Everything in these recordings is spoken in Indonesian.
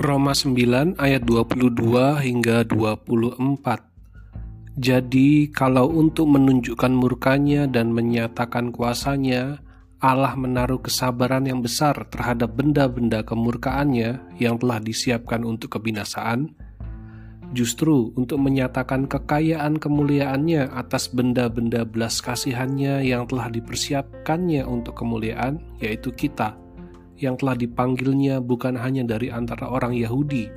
Roma 9 ayat 22 hingga 24. Jadi kalau untuk menunjukkan murkanya dan menyatakan kuasanya, Allah menaruh kesabaran yang besar terhadap benda-benda kemurkaannya yang telah disiapkan untuk kebinasaan, justru untuk menyatakan kekayaan kemuliaannya atas benda-benda belas kasihannya yang telah dipersiapkannya untuk kemuliaan, yaitu kita, yang telah dipanggilnya bukan hanya dari antara orang Yahudi,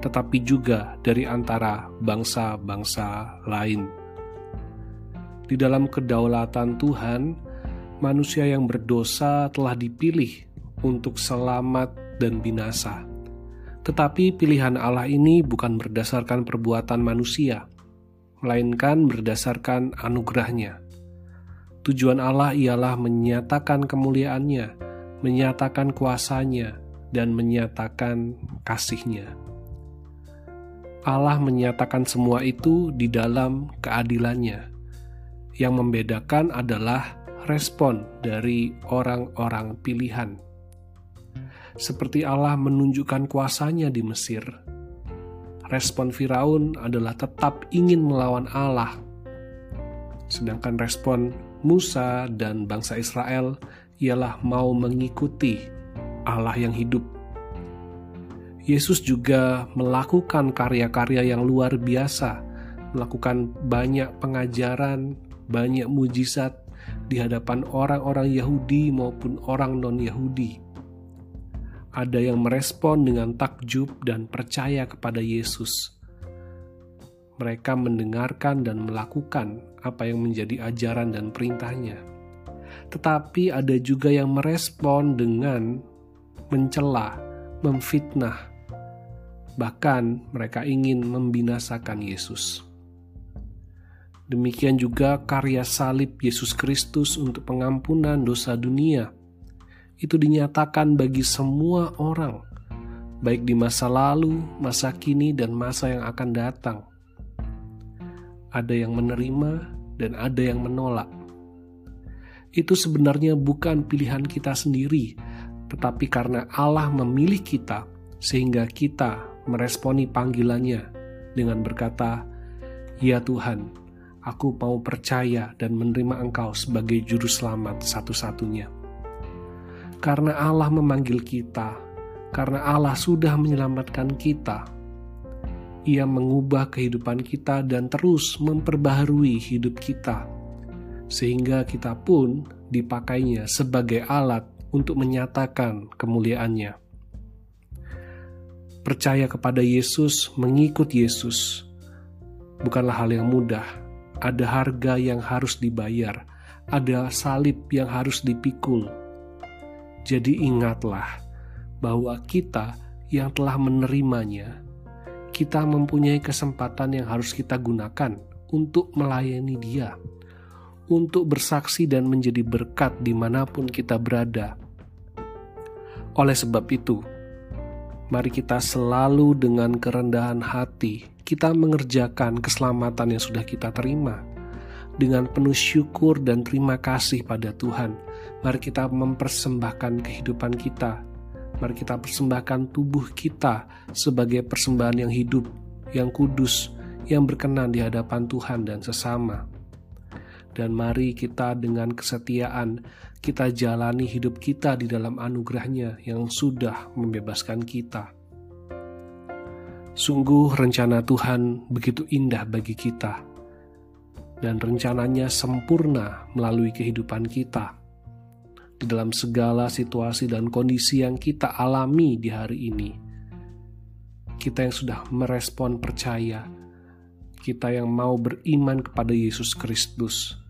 tetapi juga dari antara bangsa-bangsa lain. Di dalam kedaulatan Tuhan, manusia yang berdosa telah dipilih untuk selamat dan binasa. Tetapi pilihan Allah ini bukan berdasarkan perbuatan manusia, melainkan berdasarkan anugerahnya. Tujuan Allah ialah menyatakan kemuliaannya, menyatakan kuasanya, dan menyatakan kasihnya. Allah menyatakan semua itu di dalam keadilannya. Yang membedakan adalah respon dari orang-orang pilihan. Seperti Allah menunjukkan kuasanya di Mesir, respon Firaun adalah tetap ingin melawan Allah. Sedangkan respon Musa dan bangsa Israel ialah mau mengikuti Allah yang hidup Yesus juga melakukan karya-karya yang luar biasa, melakukan banyak pengajaran, banyak mujizat di hadapan orang-orang Yahudi maupun orang non-Yahudi. Ada yang merespon dengan takjub dan percaya kepada Yesus. Mereka mendengarkan dan melakukan apa yang menjadi ajaran dan perintahnya. Tetapi ada juga yang merespon dengan mencela, memfitnah, Bahkan mereka ingin membinasakan Yesus. Demikian juga karya salib Yesus Kristus untuk pengampunan dosa dunia. Itu dinyatakan bagi semua orang, baik di masa lalu, masa kini, dan masa yang akan datang. Ada yang menerima dan ada yang menolak. Itu sebenarnya bukan pilihan kita sendiri, tetapi karena Allah memilih kita, sehingga kita meresponi panggilannya dengan berkata, "Ya Tuhan, aku mau percaya dan menerima Engkau sebagai Juru Selamat satu-satunya." Karena Allah memanggil kita, karena Allah sudah menyelamatkan kita, Ia mengubah kehidupan kita dan terus memperbaharui hidup kita, sehingga kita pun dipakainya sebagai alat untuk menyatakan kemuliaannya percaya kepada Yesus, mengikut Yesus, bukanlah hal yang mudah. Ada harga yang harus dibayar, ada salib yang harus dipikul. Jadi ingatlah bahwa kita yang telah menerimanya, kita mempunyai kesempatan yang harus kita gunakan untuk melayani Dia, untuk bersaksi dan menjadi berkat di mana pun kita berada. Oleh sebab itu, Mari kita selalu dengan kerendahan hati kita mengerjakan keselamatan yang sudah kita terima. Dengan penuh syukur dan terima kasih pada Tuhan, mari kita mempersembahkan kehidupan kita. Mari kita persembahkan tubuh kita sebagai persembahan yang hidup, yang kudus, yang berkenan di hadapan Tuhan dan sesama dan mari kita dengan kesetiaan kita jalani hidup kita di dalam anugerahnya yang sudah membebaskan kita. Sungguh rencana Tuhan begitu indah bagi kita, dan rencananya sempurna melalui kehidupan kita. Di dalam segala situasi dan kondisi yang kita alami di hari ini, kita yang sudah merespon percaya, kita yang mau beriman kepada Yesus Kristus,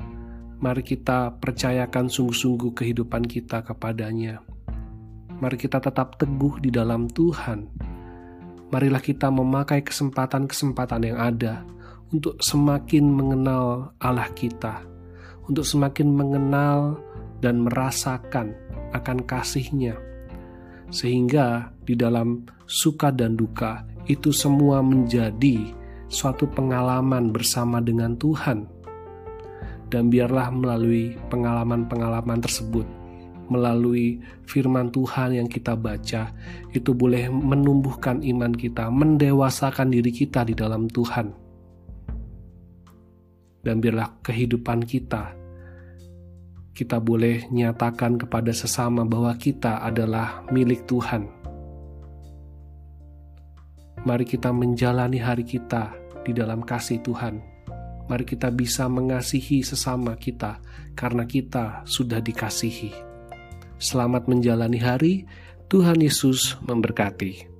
Mari kita percayakan sungguh-sungguh kehidupan kita kepadanya. Mari kita tetap teguh di dalam Tuhan. Marilah kita memakai kesempatan-kesempatan yang ada untuk semakin mengenal Allah kita, untuk semakin mengenal dan merasakan akan kasihnya, sehingga di dalam suka dan duka itu semua menjadi suatu pengalaman bersama dengan Tuhan dan biarlah melalui pengalaman-pengalaman tersebut melalui firman Tuhan yang kita baca, itu boleh menumbuhkan iman kita, mendewasakan diri kita di dalam Tuhan. Dan biarlah kehidupan kita, kita boleh nyatakan kepada sesama bahwa kita adalah milik Tuhan. Mari kita menjalani hari kita di dalam kasih Tuhan mari kita bisa mengasihi sesama kita karena kita sudah dikasihi. Selamat menjalani hari, Tuhan Yesus memberkati.